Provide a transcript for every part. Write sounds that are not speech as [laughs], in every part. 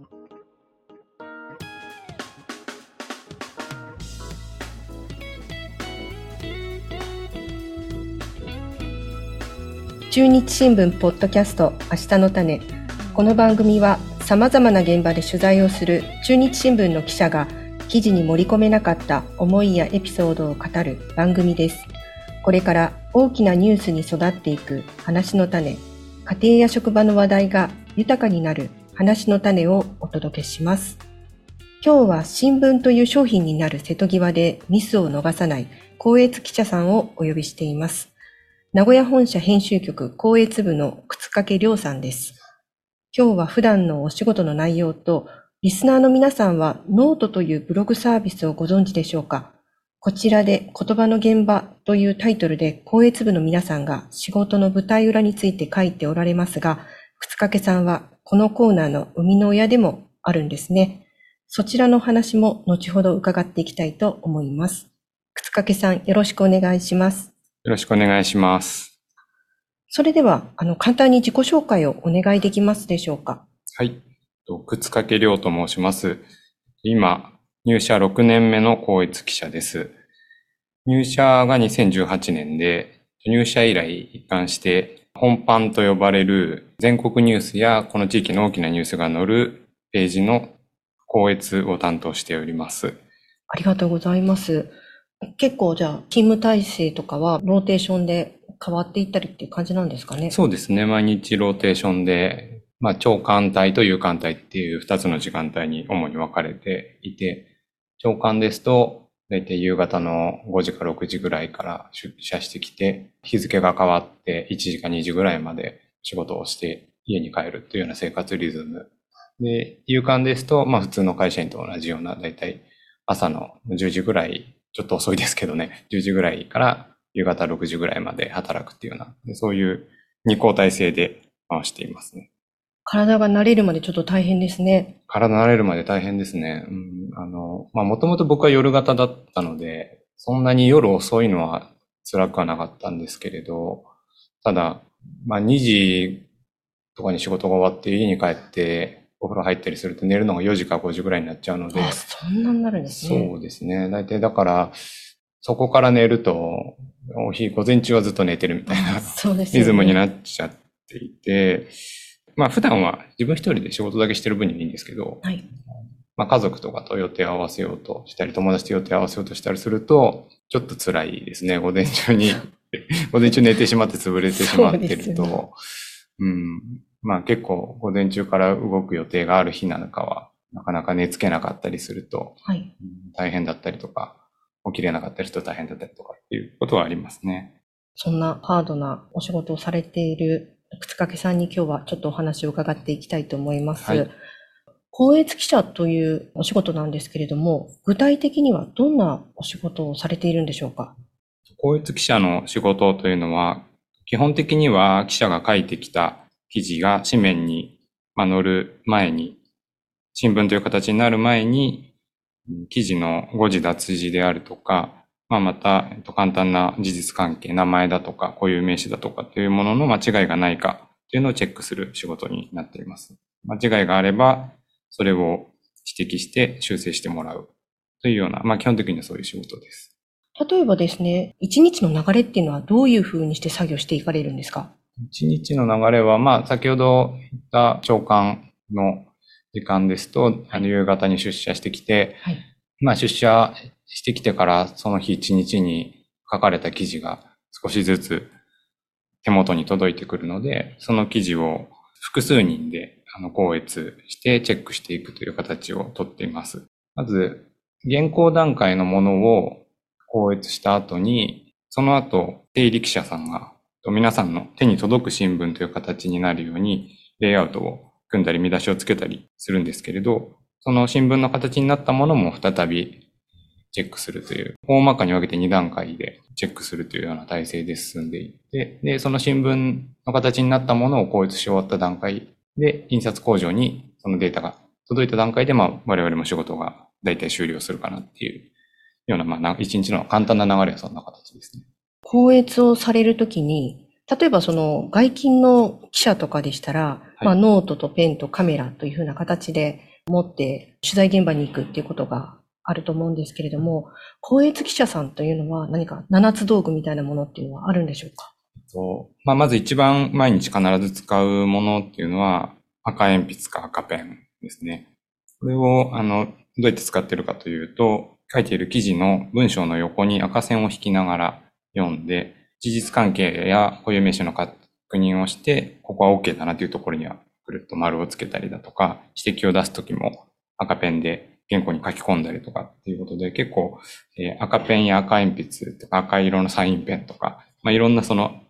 中日新聞ポッドキャスト明日の種。この番組はさまざまな現場で取材をする中日新聞の記者が記事に盛り込めなかった思いやエピソードを語る番組です。これから大きなニュースに育っていく話の種。家庭や職場の話題が豊かになる話の種をお届けします。今日は新聞という商品になる瀬戸際でミスを逃さない校閲記者さんをお呼びしています。名古屋本社編集局校閲部の靴掛亮さんです。今日は普段のお仕事の内容と、リスナーの皆さんはノートというブログサービスをご存知でしょうか？こちらで言葉の現場というタイトルで校閲部の皆さんが仕事の舞台裏について書いておられますが、靴掛さんはこのコーナーの生みの親でもあるんですね。そちらの話も後ほど伺っていきたいと思います。靴掛さんよろしくお願いします。よろしくお願いします。それでは、あの、簡単に自己紹介をお願いできますでしょうか？はい。靴掛亮と申します。今、入社6年目の高越記者です。入社が2018年で、入社以来一貫して本番と呼ばれる全国ニュースやこの地域の大きなニュースが載るページの校閲を担当しております。ありがとうございます。結構じゃあ、勤務体制とかはローテーションで変わっていったりっていう感じなんですかね？そうですね。毎日ローテーションで、まあ、朝刊帯と夕刊帯っていう二つの時間帯に主に分かれていて、朝刊ですと、大体夕方の5時か6時ぐらいから出社してきて、日付が変わって1時か2時ぐらいまで仕事をして家に帰るっていうような生活リズム。で、夕刊ですと、まあ普通の会社員と同じような、大体朝の10時ぐらいちょっと遅いですけどね、10時ぐらいから夕方6時ぐらいまで働くっていうような、そういう二交代制で回していますね。体が慣れるまでちょっと大変ですね。体慣れるまで大変ですね。うん、あの、まあ、もともと僕は夜型だったので、そんなに夜遅いのは辛くはなかったんですけれど、ただ、まあ、2時とかに仕事が終わって家に帰ってお風呂入ったりすると寝るのが4時か5時ぐらいになっちゃうので。あ、そんなになるんですね。そうですね。大体だから、そこから寝ると、お日、午前中はずっと寝てるみたいな、そうですね、リズムになっちゃっていて、まあ普段は自分一人で仕事だけしてる分にはいいんですけど、はい、まあ家族とかと予定を合わせようとしたり、友達と予定を合わせようとしたりすると、ちょっと辛いですね。午前中に [laughs] 午前中寝てしまって潰れてしまってると、うね、うん、まあ結構午前中から動く予定がある日なんかは、なかなか寝つけなかったりすると、はい、大変だったりとか、起きれなかったりすると大変だったりとかっていうことはありますね。そんなハードなお仕事をされている靴掛さんに今日はちょっとお話を伺っていきたいと思います。はい、公越記者というお仕事なんですけれども、具体的にはどんなお仕事をされているんでしょうか？公越記者の仕事というのは、基本的には記者が書いてきた記事が紙面に載る前に、新聞という形になる前に、記事の誤字脱字であるとか、まあ、また、簡単な事実関係、名前だとか、固有名詞だとかというものの間違いがないかというのをチェックする仕事になっています。間違いがあれば、それを指摘して修正してもらうというような、まあ基本的にはそういう仕事です。例えばですね、一日の流れっていうのはどういうふうにして作業していかれるんですか？一日の流れは、まあ、先ほど言った長官の時間ですと、あの、夕方に出社してきて、はい、まあ、出社してきてから、その日一日に書かれた記事が少しずつ手元に届いてくるので、その記事を複数人で、あの、校閲してチェックしていくという形をとっています。まず、現行段階のものを校閲した後に、その後、定理記者さんが皆さんの手に届く新聞という形になるように、レイアウトを組んだり見出しをつけたりするんですけれど、その新聞の形になったものも再びチェックするという、大まかに分けて2段階でチェックするというような体制で進んでいって、で、その新聞の形になったものを統一し終わった段階で、印刷工場にそのデータが届いた段階で、まあ、我々も仕事が大体終了するかなっていうような、まあ、一日の簡単な流れはそんな形ですね。校閲をされるときに、例えばその外勤の記者とかでしたら、はい、まあノートとペンとカメラというふうな形で持って取材現場に行くっていうことがあると思うんですけれども、公越記者さんというのは何か七つ道具みたいなものっていうのはあるんでしょうか？そう。まあ、まず一番毎日必ず使うものっていうのは赤鉛筆か赤ペンですね。これを、あの、どうやって使ってるかというと、書いている記事の文章の横に赤線を引きながら読んで、事実関係や固有名詞の確認をして、ここは OK だなというところにはくるっと丸をつけたりだとか、指摘を出すときも赤ペンで原稿に書き込んだりとかっていうことで、結構、えー、赤ペンや赤鉛筆とか赤色のサインペンとか、まあ、いろんなその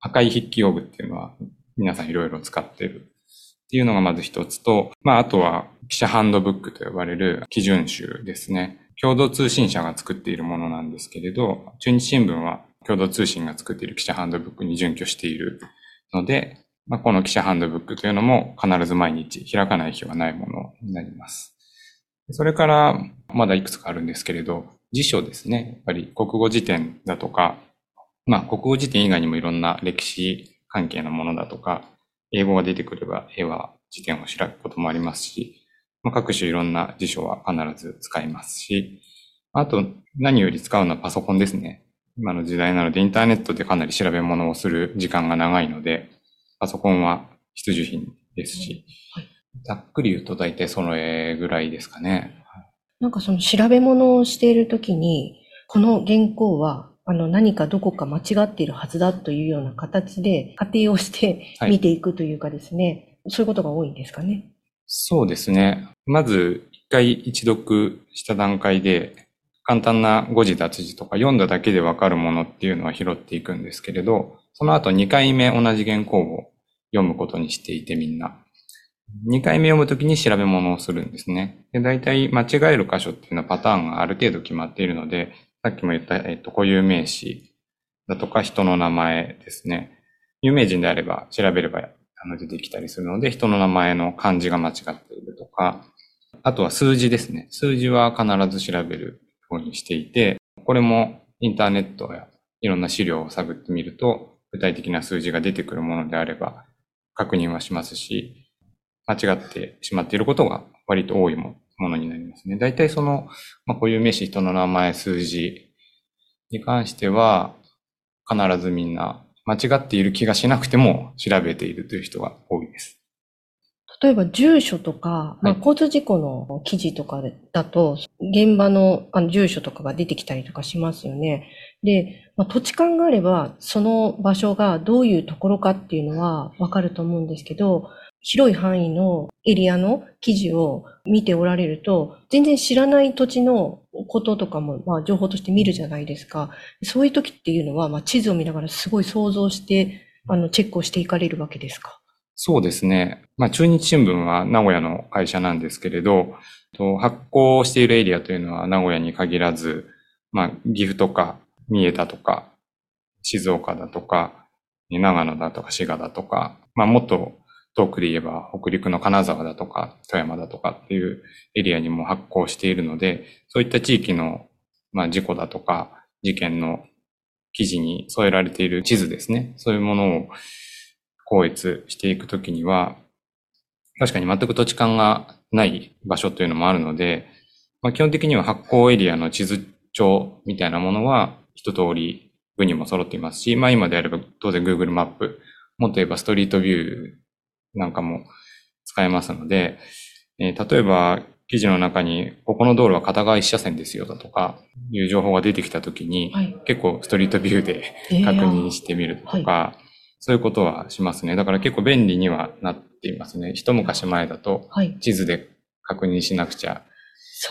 赤い筆記用具っていうのは皆さんいろいろ使ってるっていうのがまず一つと、まあ、あとは記者ハンドブックと呼ばれる基準集ですね。共同通信社が作っているものなんですけれど、中日新聞は共同通信が作っている記者ハンドブックに準拠しているので、まあ、この記者ハンドブックというのも必ず毎日開かない日はないものになります。それから、まだいくつかあるんですけれど、辞書ですね。やっぱり国語辞典だとか、まあ国語辞典以外にもいろんな歴史関係のものだとか、英語が出てくれば絵は辞典を開くこともありますし、まあ、各種いろんな辞書は必ず使いますし、あと何より使うのはパソコンですね。今の時代なのでインターネットでかなり調べ物をする時間が長いので、パソコンは必需品ですし、はい、ざっくり言うと大体その絵ぐらいですかね。なんかその調べ物をしているときに、この原稿はあの何かどこか間違っているはずだというような形で仮定をして見ていくというかですね、はい、そういうことが多いんですかね。そうですね。まず一回一読した段階で簡単な誤字脱字とか読んだだけでわかるものっていうのは拾っていくんですけれど、その後2回目同じ原稿を読むことにしていてみんな。2回目読むときに調べ物をするんですね。で、大体間違える箇所っていうのはパターンがある程度決まっているので、さっきも言った、えっと、固有名詞だとか人の名前ですね。有名人であれば調べれば出てきたりするので、人の名前の漢字が間違っているとか、あとは数字ですね。数字は必ず調べるようにしていて、これもインターネットやいろんな資料を探ってみると、具体的な数字が出てくるものであれば確認はしますし、間違ってしまっていることが割と多いものになりますね。大体その、まあ、固有名詞、人の名前、数字に関しては、必ずみんな間違っている気がしなくても調べているという人が多いです。例えば住所とか、まあ、交通事故の記事とかだと、現場のあの住所とかが出てきたりとかしますよね。で、まあ、土地勘があれば、その場所がどういうところかっていうのはわかると思うんですけど、広い範囲のエリアの記事を見ておられると、全然知らない土地のこととかも、まあ、情報として見るじゃないですか。そういう時っていうのは、まあ、地図を見ながらすごい想像して、あの、チェックをしていかれるわけですか？そうですね。まあ、中日新聞は名古屋の会社なんですけれど、発行しているエリアというのは名古屋に限らず、まあ、岐阜とか三重だとか、静岡だとか、長野だとか滋賀だとか、まあ、もっと遠くで言えば北陸の金沢だとか富山だとかっていうエリアにも発行しているので、そういった地域の、まあ、事故だとか事件の記事に添えられている地図ですね。そういうものを校閲していくときには、確かに全く土地勘がない場所というのもあるので、まあ、基本的には発行エリアの地図帳みたいなものは一通り部にも揃っていますし、まあ今であれば当然 Google マップ、もっと言えばストリートビューなんかも使えますので、えー、例えば記事の中に、ここの道路は片側一車線ですよだとか、いう情報が出てきたときに、はい、結構ストリートビューで確認してみるとか、えーはい、そういうことはしますね。だから結構便利にはなっていますね。一昔前だと、地図で確認しなくちゃ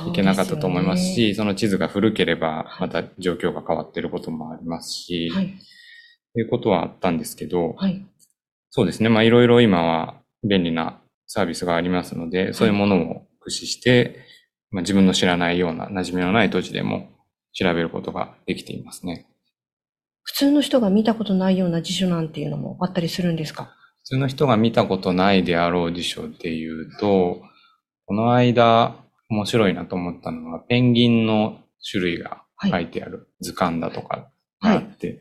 いけなかったと思いますし、そすね、その地図が古ければ、また状況が変わっていることもありますし、はい、ということはあったんですけど、はい、そうですね。まあいろいろ今は便利なサービスがありますので、そういうものを駆使して、まあ、自分の知らないような馴染みのない土地でも調べることができていますね。普通の人が見たことないような辞書なんていうのもあったりするんですか？普通の人が見たことないであろう辞書でいうと、この間面白いなと思ったのは、ペンギンの種類が書いてある図鑑だとかがあって、はい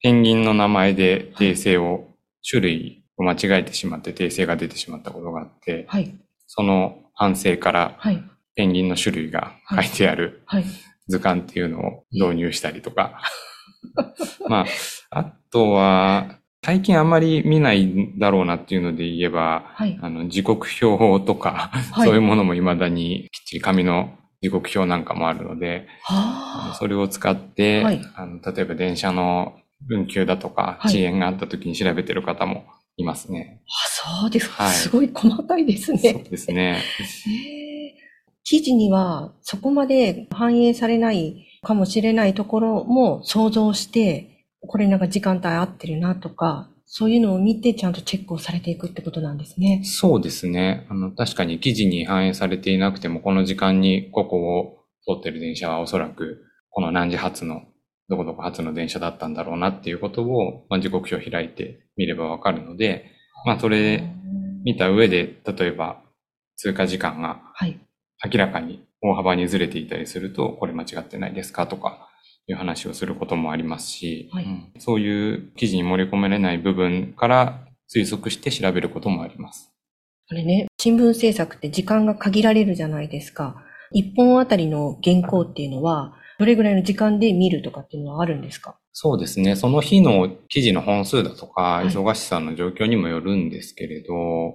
ペンギンの名前で訂正を、種類を間違えてしまって訂正が出てしまったことがあって、はい、その反省から、ペンギンの種類が書い。てある図鑑っていうのを導入したりとか。[laughs] まあ、あとは、最近あんまり見ないだろうなっていうので言えば、はい、あの時刻表とか、はい、そういうものも未だにきっちり紙の時刻表なんかもあるので、それを使って、はい、あの例えば電車の運休だとか、遅延があった時に調べてる方もいますね。あそうですか、すごい細かいですね。そうですね。記事にはそこまで反映されないかもしれないところも想像して、これなんか時間帯合ってるなとか、そういうのを見てちゃんとチェックをされていくってことなんですね。そうですね。あの、確かに記事に反映されていなくても、この時間にここを通ってる電車はおそらく、この何時発の、どこどこ発の電車だったんだろうなっていうことを、まあ、時刻表を開いてみればわかるので、まあ、それ見た上で、例えば、通過時間が、明らかに大幅にずれていたりすると、これ間違ってないですかとか、いう話をすることもありますし、はいうん、そういう記事に盛り込めれない部分から推測して調べることもあります。これね、新聞制作って時間が限られるじゃないですか。一本あたりの原稿っていうのは、どれぐらいの時間で見るとかっていうのはあるんですか？そうですね。その日の記事の本数だとか、忙しさの状況にもよるんですけれど、はい、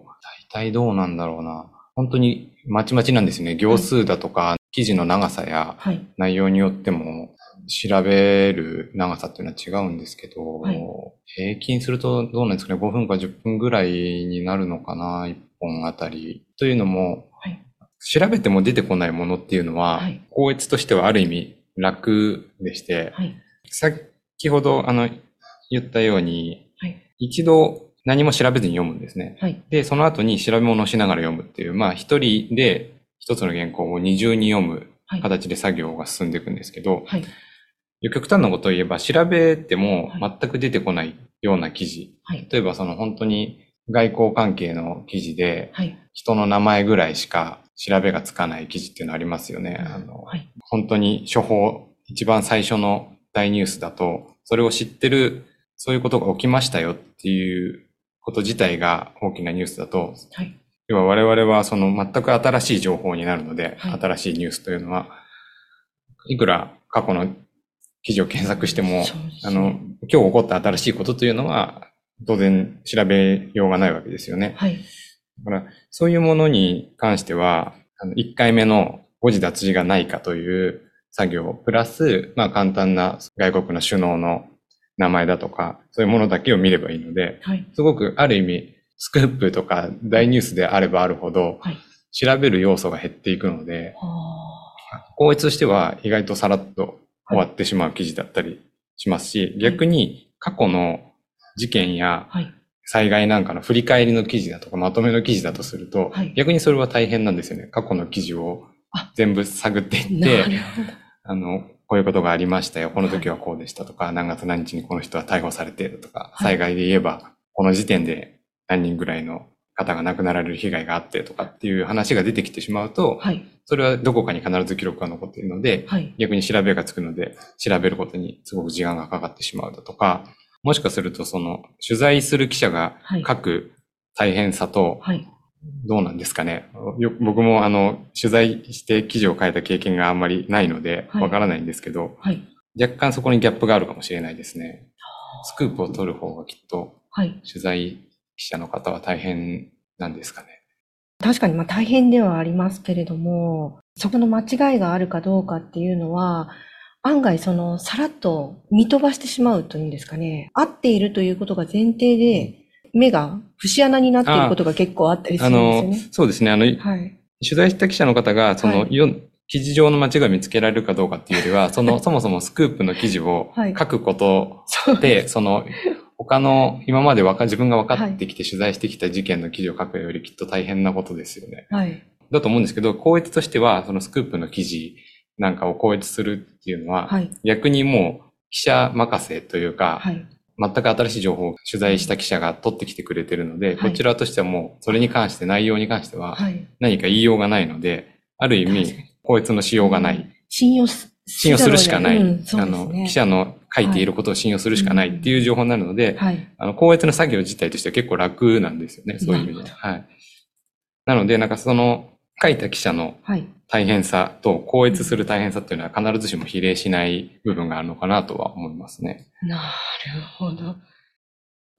大体どうなんだろうな。本当にまちまちなんですね。行数だとか、記事の長さや内容によっても調べる長さっていうのは違うんですけど、はい、平均するとどうなんですかね、5分か10分ぐらいになるのかな、1本あたり。というのも、はい、調べても出てこないものっていうのは、はい、校閲としてはある意味楽でして、先ほどあの言ったように、一度何も調べずに読むんですね。で、その後に調べ物をしながら読むっていう、まあ一人で一つの原稿を二重に読む形で作業が進んでいくんですけど、はい、極端なことを言えば調べても全く出てこないような記事。はい、例えばその本当に外交関係の記事で、人の名前ぐらいしか調べがつかない記事っていうのありますよね。あの本当に処方、一番最初の大ニュースだと、それを知ってる、そういうことが起きましたよっていうこと自体が大きなニュースだと、はい、要は我々はその全く新しい情報になるので、はい、新しいニュースというのは、いくら過去の記事を検索しても、ね、あの、今日起こった新しいことというのは、当然調べようがないわけですよね。はい。だから、そういうものに関しては、あの1回目の誤字脱字がないかという作業、プラス、まあ簡単な外国の首脳の名前だとか、そういうものだけを見ればいいので、はい、すごくある意味、スクープとか大ニュースであればあるほど、はい、調べる要素が減っていくので、効率としては意外とさらっと終わってしまう記事だったりしますし、逆に過去の事件や災害なんかの振り返りの記事だとかまとめの記事だとすると、逆にそれは大変なんですよね。過去の記事を全部探っていって、あの、こういうことがありましたよ。この時はこうでしたとか、何月何日にこの人は逮捕されているとか、災害で言えば、この時点で何人ぐらいの方が亡くなられる被害があってとかっていう話が出てきてしまうと、はい、それはどこかに必ず記録が残っているので、はい、逆に調べがつくので、調べることにすごく時間がかかってしまうだとか、もしかするとその取材する記者が書く大変さと、どうなんですかね。僕もあの、取材して記事を書いた経験があんまりないので、わからないんですけど、はい、若干そこにギャップがあるかもしれないですね。スクープを取る方がきっと、取材記者の方は大変なんですかね。確かにまあ大変ではありますけれども、そこの間違いがあるかどうかっていうのは、案外そのさらっと見飛ばしてしまうというんですかね。合っているということが前提で、目が節穴になっていることが結構あったりするんですよね。そうですね。あの、はい、取材した記者の方が、その、はい、記事上の間違いを見つけられるかどうかっていうよりは、[laughs] その、そもそもスクープの記事を書くことで、はい、その、他の今までわか自分が分かってきて取材してきた事件の記事を書くよりきっと大変なことですよね。はい。だと思うんですけど、校閲としては、そのスクープの記事なんかを校閲するっていうのは、はい、逆にもう記者任せというか、はい、全く新しい情報を取材した記者が取ってきてくれてるので、はい、こちらとしてはもうそれに関して内容に関しては何か言いようがないので、ある意味、校閲のしようがない。信用信用するしかない、うんね、あの、記者の書いていることを信用するしかないっていう情報になるので、はい、あの、高越の作業自体としては結構楽なんですよね、そういう意味で。はい。なので、なんかその、書いた記者の大変さと、高越する大変さっていうのは必ずしも比例しない部分があるのかなとは思いますね。なるほど。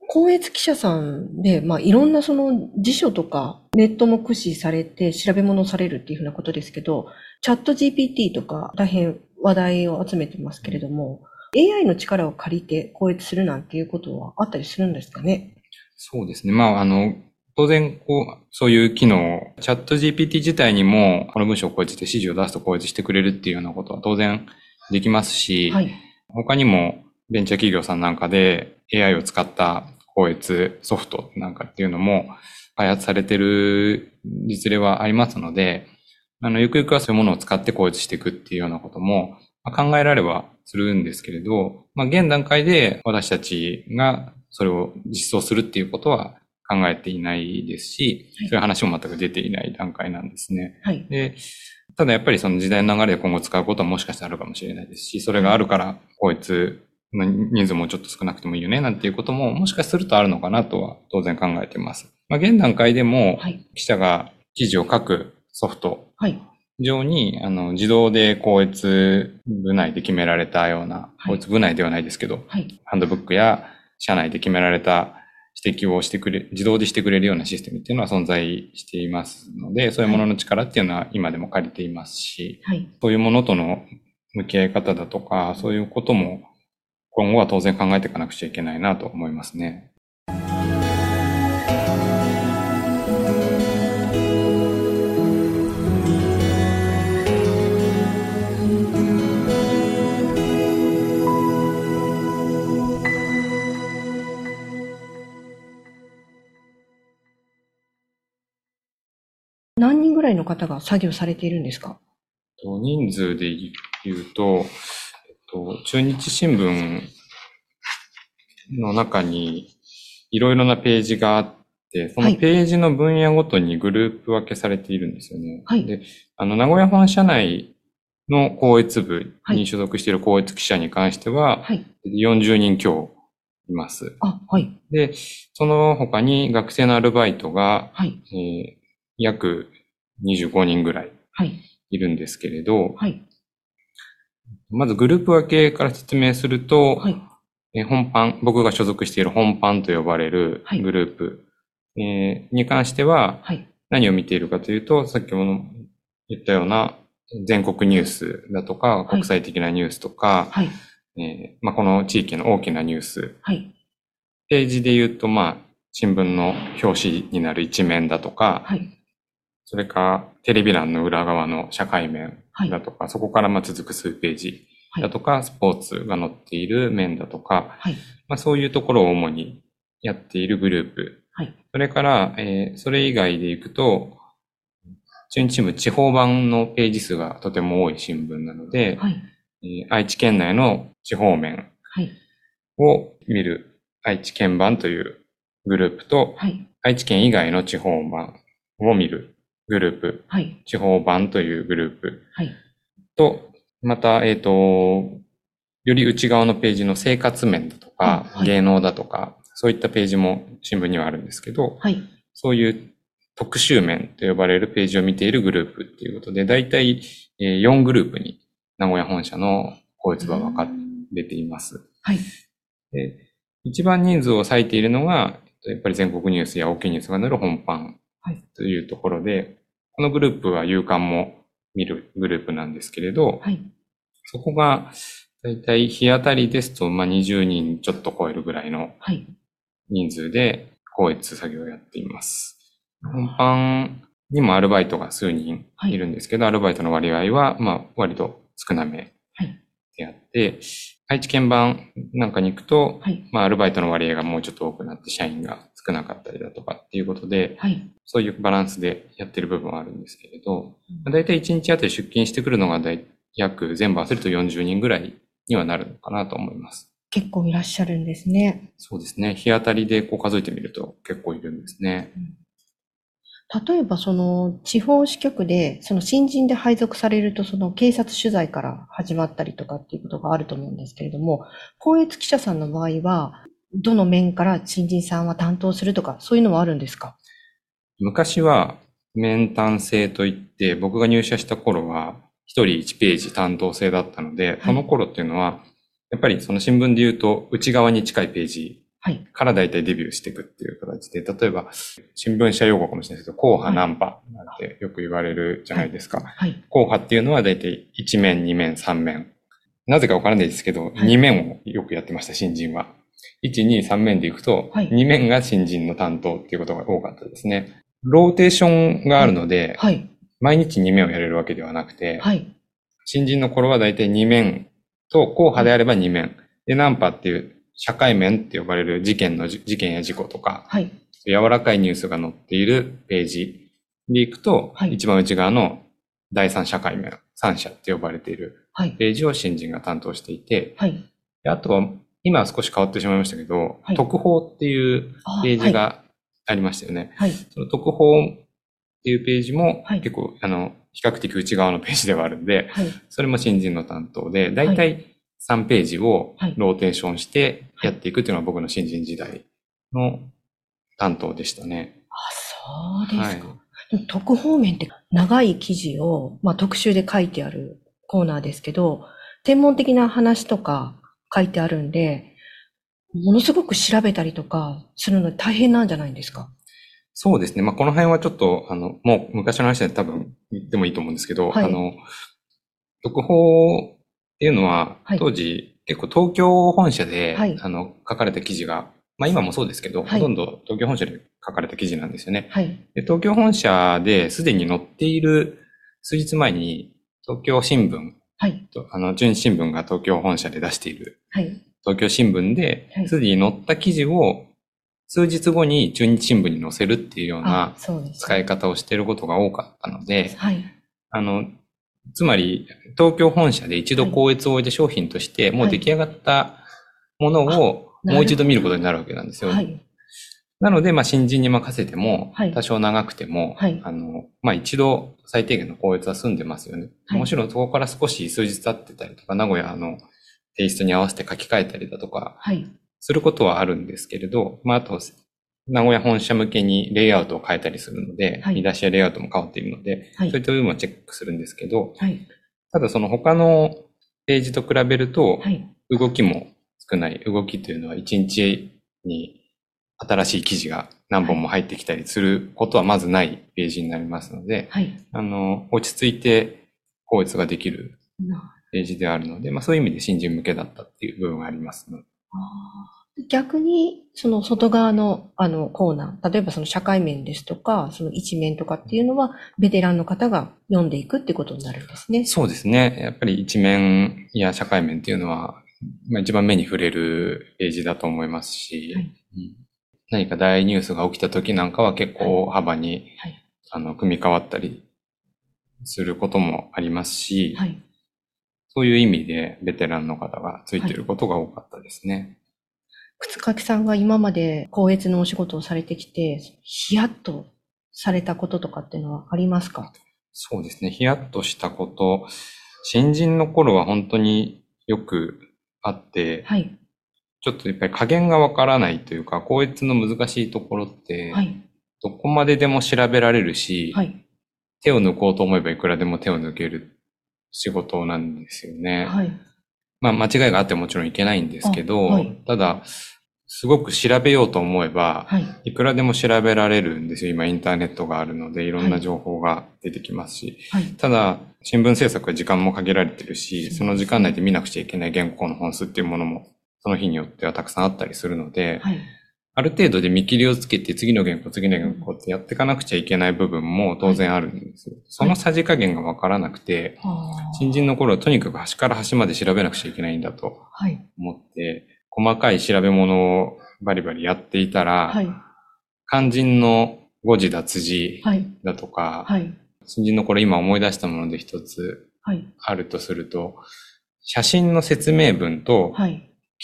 高越記者さんで、まあ、いろんなその辞書とかネットも駆使されて調べ物されるっていうふうなことですけど、チャット GPT とか大変話題を集めてますけれども、AI の力を借りて高越するなんていうことはあったりするんですかね？そうですね。まあ、あの、当然、こう、そういう機能、チャット GPT 自体にも、この文章をこうやって指示を出すとこ越してくれるっていうようなことは当然できますし、はい、他にもベンチャー企業さんなんかで AI を使った高越ソフトなんかっていうのも開発されてる実例はありますので、あの、ゆくゆくはそういうものを使って高越していくっていうようなことも考えらればするんですけれど、まあ、現段階で私たちがそれを実装するっていうことは考えていないですし、はい、そういう話も全く出ていない段階なんですね。はい、でただやっぱりその時代の流れで今後使うことはもしかしたらあるかもしれないですし、それがあるから、こいつ人数もちょっと少なくてもいいよね、なんていうことも、もしかするとあるのかなとは当然考えています。まあ、現段階でも、記者が記事を書くソフト上に、あの、自動で高越部内で決められたような、高越部内ではないですけど、ハンドブックや社内で決められた指摘をしてくれ、自動でしてくれるようなシステムっていうのは存在していますので、そういうものの力っていうのは今でも借りていますし、はい、そういうものとの向き合い方だとか、そういうことも今後は当然考えていかなくちゃいけないなと思いますね。何人ぐらいの方が作業されているんですか？人数で言うと、と、中日新聞の中にいろいろなページがあって、そのページの分野ごとにグループ分けされているんですよね。はい。で、あの、名古屋本社内の高越部に所属している高越記者に関しては、はい、40人強います。あ、はい。で、その他に学生のアルバイトが、はい、えー、約25人ぐらいい。るんですけれど、はい、まずグループ分けから説明すると、はい、え本班、僕が所属している本班と呼ばれるグループ、はい、えー、に関しては、何を見ているかというと、さっきも言ったような全国ニュースだとか、国際的なニュースとか、はい、えー、まあ、この地域の大きなニュース、はい、ページで言うと、まあ、新聞の表紙になる一面だとか、はい、それからテレビ欄の裏側の社会面だとか、はい、そこからま続く数ページだとか、はい、スポーツが載っている面だとか、はい、まあ、そういうところを主にやっているグループ。それから、えー、それ以外でいくと、中日新聞地方版のページ数がとても多い新聞なので、えー、愛知県内の地方面を見る愛知県版というグループと、愛知県以外の地方版を見るグループ、はい、地方版というグループ、はい、と、また、えっ、ー、と、より内側のページの生活面だとか、はい、芸能だとか、そういったページも新聞にはあるんですけど、はい、そういう特集面と呼ばれるページを見ているグループっていうことで、だいたい4グループに名古屋本社の法律は分かれています。はい、で一番人数を割いているのが、やっぱり全国ニュースや大きいニュースが載る本版というところで、はい、このグループは夕刊も見るグループなんですけれど、はい、そこが、だいたい日当たりですと、まあ、20人ちょっと超えるぐらいの人数で、高越作業をやっています。本番にもアルバイトが数人い。るんですけど、はい、アルバイトの割合は、まあ、割と少なめであって、愛知県版なんかに行くと、はい、まあ、アルバイトの割合がもうちょっと多くなって、社員が少なかったりだとかっていうことで、はい、そういうバランスでやってる部分はあるんですけれど、うん、だいたい1日あたり出勤してくるのがだい約全部合わせると40人ぐらいにはなるのかなと思います。結構いらっしゃるんですね。そうですね。日当たりでこう数えてみると結構いるんですね。うん例えばその地方支局で、その新人で配属されると、その警察取材から始まったりとかっていうことがあると思うんですけれども、公越記者さんの場合は、どの面から新人さんは担当するとか、そういうのはあるんですか？昔は面担制といって、僕が入社した頃は、一人1ページ担当制だったので、はい、その頃っていうのは、やっぱりその新聞で言うと、内側に近いページから大体デビューしていくっていう形で、例えば、新聞社用語かもしれないですけど、硬派ナンパなんてよく言われるじゃないですか。はい。硬派っていうのは大体1面、2面、3面。なぜかわからないですけど、2面をよくやってました、新人は。1、2、3面でいくと、2面が新人の担当っていうことが多かったですね。ローテーションがあるので、はい。毎日2面をやれるわけではなくて、はい。新人の頃は大体2面と、硬派であれば2面。で、ナンパっていう社会面って呼ばれる事件の、事件や事故とか、はい。柔らかいニュースが載っているページでいくと、はい、一番内側の第三社会面、三社って呼ばれているページを新人が担当していて、はい。あとは、今は少し変わってしまいましたけど、はい、特報っていうページがありましたよね。はい。その特報っていうページも結構、あの、比較的内側のページではあるんで、はい、それも新人の担当で、大体3ページをローテーションしてやっていくっていうのは僕の新人時代の担当でしたね。あ、そうですか。はい、特方面って長い記事を、まあ、特集で書いてあるコーナーですけど、専門的な話とか書いてあるんで、ものすごく調べたりとかするの大変なんじゃないんですか？そうですね。まあ、この辺はちょっと、あの、もう昔の話で多分言ってもいいと思うんですけど、はい、あの、特報っていうのは、はい、当時、結構東京本社で、はい、あの、書かれた記事が、まあ今もそうですけど、ほとんど東京本社で書かれた記事なんですよね。で東京本社ですでに載っている数日前に、東京新聞、はい、あの、純新聞が東京本社で出している、はい、東京新聞で、すでに載った記事を数日後に中日新聞に載せるっていうような使い方をしていることが多かったので、はい、あの、つまり東京本社で一度高越を置いて商品としてもう出来上がったものをもう一度見ることになるわけなんですよ。はい、なので、まあ、新人に任せても、多少長くても、はい、あの、まあ、一度最低限の高越は済んでますよね。はい、もちろんそこから少し数日経ってたりとか、名古屋のテイストに合わせて書き換えたりだとか、することはあるんですけれど、まあ、あと、名古屋本社向けにレイアウトを変えたりするので、はい、見出しやレイアウトも変わっているので、はい、そういった部分はチェックするんですけど、はい、ただその他のページと比べると、動きも少ない。動きというのは1日に新しい記事が何本も入ってきたりすることはまずないページになりますので、あの、落ち着いて効率ができるページであるので、まあそういう意味で新人向けだったっていう部分がありますので。逆に、その外側のあのコーナー、例えばその社会面ですとか、その一面とかっていうのは、ベテランの方が読んでいくってことになるんですね。そうですね。やっぱり一面や社会面っていうのは、まあ、一番目に触れるページだと思いますし、はいうん、何か大ニュースが起きた時なんかは結構幅に、はい、あの、組み替わったりすることもありますし、はい、そういう意味でベテランの方がついていることが多かったですね。靴垣さんが今まで高越のお仕事をされてきて、ヒヤッとされたこととかっていうのはありますか？そうですね。ヒヤッとしたこと、新人の頃は本当によくあって、はい、ちょっとやっぱり加減がわからないというか、高越の難しいところって、はい、どこまででも調べられるし、はい、手を抜こうと思えばいくらでも手を抜ける仕事なんですよね。はい。まあ間違いがあってもちろんいけないんですけど、はい、ただ、すごく調べようと思えば、はい、いくらでも調べられるんですよ。今インターネットがあるので、いろんな情報が出てきますし。はい、ただ、新聞制作は時間も限られてるし、その時間内で見なくちゃいけない原稿の本数っていうものも、その日によってはたくさんあったりするので、はい、ある程度で見切りをつけて次の原稿、次の原稿ってやっていかなくちゃいけない部分も当然あるんですよ。はい、そのさじ加減がわからなくて、はい、新人の頃はとにかく端から端まで調べなくちゃいけないんだと思って、細かい調べ物をバリバリやっていたら、肝心の誤字脱字だとか、新人の頃今思い出したもので一つあるとすると、写真の説明文と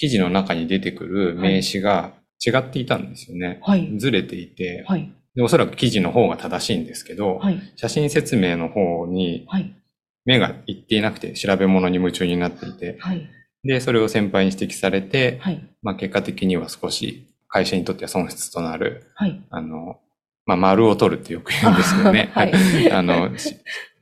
記事の中に出てくる名詞が違っていたんですよね。はい、ずれていて、はい、でおそらく記事の方が正しいんですけど、はい。写真説明の方にはい。目がいっていなくて調べ物に夢中になっていて、はい。で、それを先輩に指摘されて、はい。まあ結果的には少し会社にとっては損失となる、はい。あの、まあ丸を取るってよく言うんですけどね。[laughs] はい [laughs] あの、し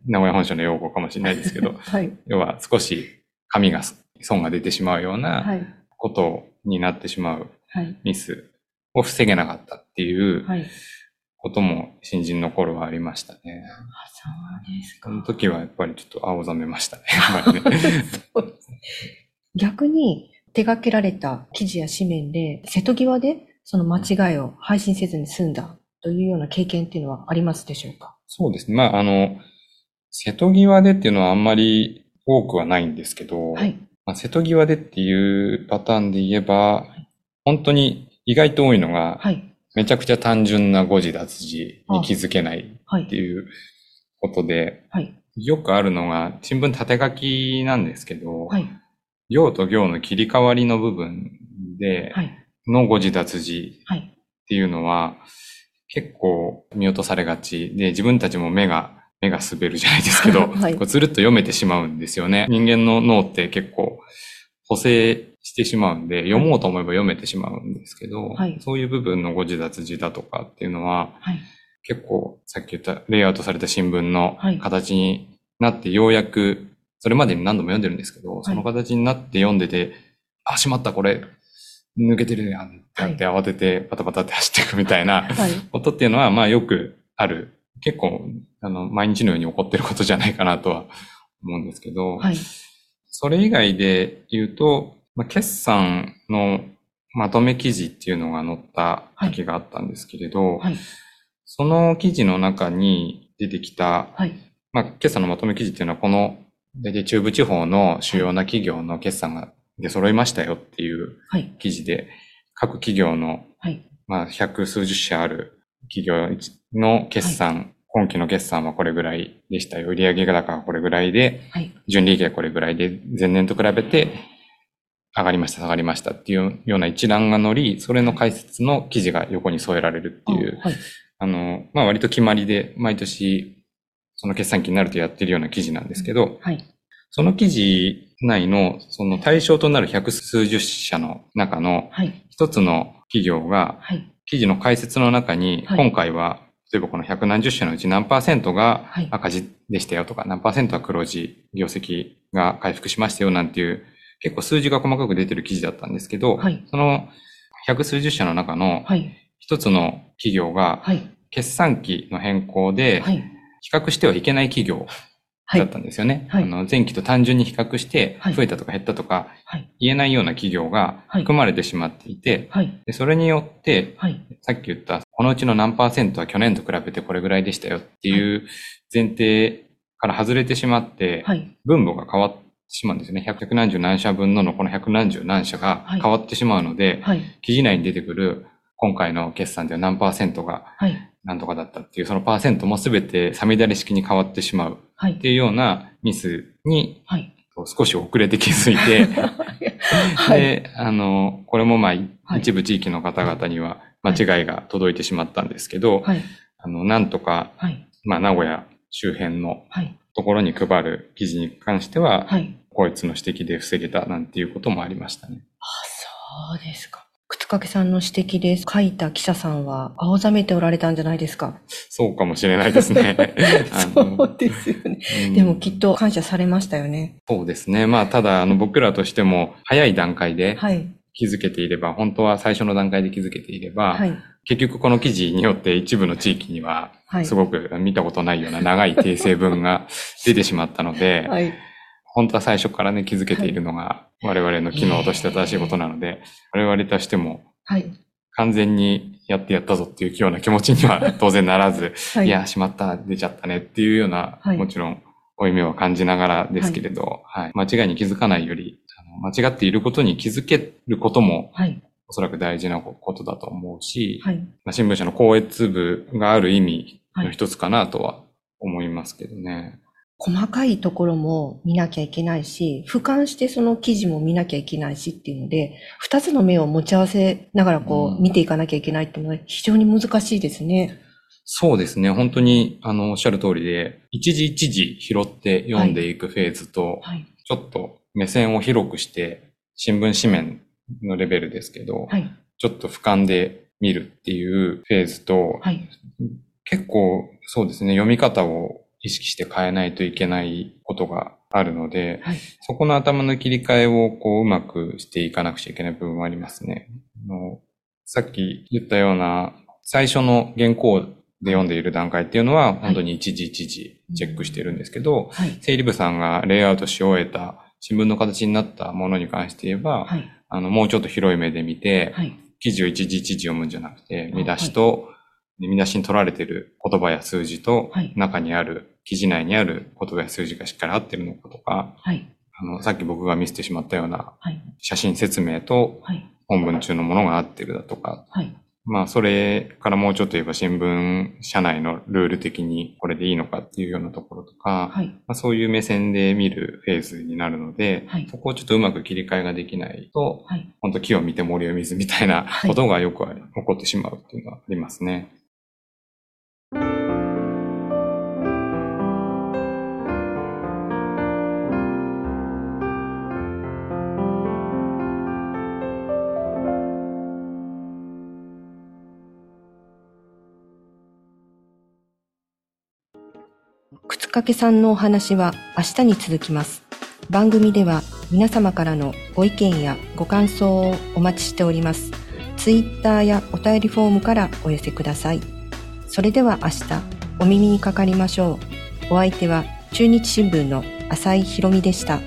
名古屋本社の用語かもしれないですけど、[laughs] はい。要は少し紙が損が出てしまうようは。ないことになってしまうはい。ミスを防げなかったっていうはい。ことも新人の頃はありましたね。あ、そうですかそ。の時はやっぱりちょっと青ざめましたね。逆に手掛けられた記事や紙面で、瀬戸際でその間違いを配信せずに済んだというような経験っていうのはありますでしょうか？そうですね。まあ、あの、瀬戸際でっていうのはあんまり多くはないんですけど、はい。まあ、瀬戸際でっていうパターンで言えば、本当に意外と多いのが、はい。めちゃくちゃ単純な誤字脱字に気づけないはい。っていうことで、はい。よくあるのが、新聞縦書きなんですけど、はい。行と行の切り替わりの部分で、はい。の誤字脱字はい。っていうのは、結構見落とされがちで、自分たちも目が、目が滑るじゃないですけど、[laughs] はいこうつるっと読めてしまうんですよね。人間の脳って結構補正してしまうんで、読もうと思えば読めてしまうんですけど、はいそういう部分の誤字脱字だとかっていうのは、はい。結構さっき言ったレイアウトされた新聞のはい形になってようやく、それまでに何度も読んでるんですけど、いその形になって読んでて、あ、しまった、これ、抜けてるやんってなって慌ててパタパタって走っていくみたいなはい。ことっていうのは、まあよくある。結構、あの、毎日のように起こってることじゃないかなとは思うんですけど、はい。それ以外で言うと、まあ、決算のまとめ記事っていうのが載った時があったんですけれど、はい。その記事の中に出てきた、はい。まあ、決算のまとめ記事っていうのは、この、大体中部地方の主要な企業の決算が出揃いましたよっていうはい。記事で、各企業の、はい。まあ、百数十社ある企業の決算、今期の決算はこれぐらいでしたよ。売上高がこれぐらいで、はい。純利益がこれぐらいで、前年と比べて上がりました、下がりましたっていうような一覧が載り、それの解説の記事が横に添えられるっていう、はい。あの、まあ割と決まりで、毎年、その決算期になるとやってるような記事なんですけど、はい。その記事内の、その対象となる百数十社の中のはい。一つの企業が、はい。記事の解説の中に、はい今回は、例えばこの百何十社のうち何パーセントがはい赤字でしたよとか、何パーセントは黒字、業績が回復しましたよなんていう、結構数字が細かく出てる記事だったんですけど、はいその百数十社の中のはい。一つの企業が、はい。決算期の変更で、はい。比較してはいけない企業はいだっ。たんですよね。はいあの前期と単純に比較してはい、増えたとか減ったとかはい。言えないような企業がはい含まれてしまっていて、はい。でそれによって、はい。さっき言った、このうちの何パーセントは去年と比べてこれぐらいでしたよっていう前提から外れてしまって、はい。分母が変わってしまうんですよね。百何十何社分ののこの百何十何社がはい変わってしまうので、はい。記事内に出てくる今回の決算では何パーセントがはい。何とかだったっていう、そのパーセントもすべてサミダレ式に変わってしまうはいっ。ていうようなミスにはい。少し遅れて気づいて、[laughs] はい。で、あの、これもまあ、はい一部地域の方々には間違いが届いてしまったんですけど、はい。あの、なんとか、はい。まあ、名古屋周辺のはい。ところに配る記事に関しては、はい。こいつの指摘で防げたなんていうこともありましたね。あ、そうですか。靴掛さんの指摘で書いた記者さんは青ざめておられたんじゃないですか？そうかもしれないですね。[laughs] そうですよね。うんでもきっと感謝されましたよね。そうですね。まあ、ただ、あの、僕らとしても、早い段階ではい。気づけていれば、本当は最初の段階で気づけていれば、はい。結局この記事によって一部の地域には、はい。すごく見たことないような長い訂正文が [laughs] 出てしまったので、はい。本当は最初からね、気づけているのが我々の機能として正しいことなので、我々としてもはい。完全にやってやったぞっていうような気持ちには [laughs] 当然ならず、はい。いや、しまった、出ちゃったねっていうような、はいもちろん、負い目を感じながらですけれど、はい間違いに気づかないより、間違っていることに気づけることも、はい。おそらく大事なことだと思うし、はい。まあ新聞社の校閲部がある意味の一つかなとは思いますけどね。細かいところも見なきゃいけないし、俯瞰してその記事も見なきゃいけないしっていうので、二つの目を持ち合わせながらこうんう見ていかなきゃいけないっていうのは非常に難しいですね。そうですね。本当に、あの、おっしゃる通りで、一時一時拾って読んでいくフェーズと、はい、ちょっと目線を広くして、新聞紙面のレベルですけど、はい、ちょっと俯瞰で見るっていうフェーズと、はい、結構そうですね、読み方を意識して変えないといけないことがあるので、はい、そこの頭の切り替えをこううまくしていかなくちゃいけない部分はありますね。あのさっき言ったような最初の原稿で読んでいる段階っていうのは、本当に一時一時チェックしてるんですけど、はい、整理部さんがレイアウトし終えた新聞の形になったものに関して言えば、はい、あの、もうちょっと広い目で見て、はい、記事を一時一時読むんじゃなくて、見出しと、見出しに取られている言葉や数字と、中にある、記事内にある言葉や数字がしっかり合ってるのかとか、あの、さっき僕が見せてしまったような、写真説明と、本文中のものが合ってるだとか、まあ、それからもうちょっと言えば新聞社内のルール的にこれでいいのかっていうようなところとか、はい、まあ、そういう目線で見るフェーズになるので、はい、そこをちょっとうまく切り替えができないと、はい、本当木を見て森を見ずみたいなことがよく起こってしまうっていうのはありますね。掛さんのお話は明日に続きます。番組では皆様からのご意見やご感想をお待ちしております。ツイッターやお便りフォームからお寄せください。それでは明日お耳にかかりましょう。お相手は中日新聞の浅井博美でした。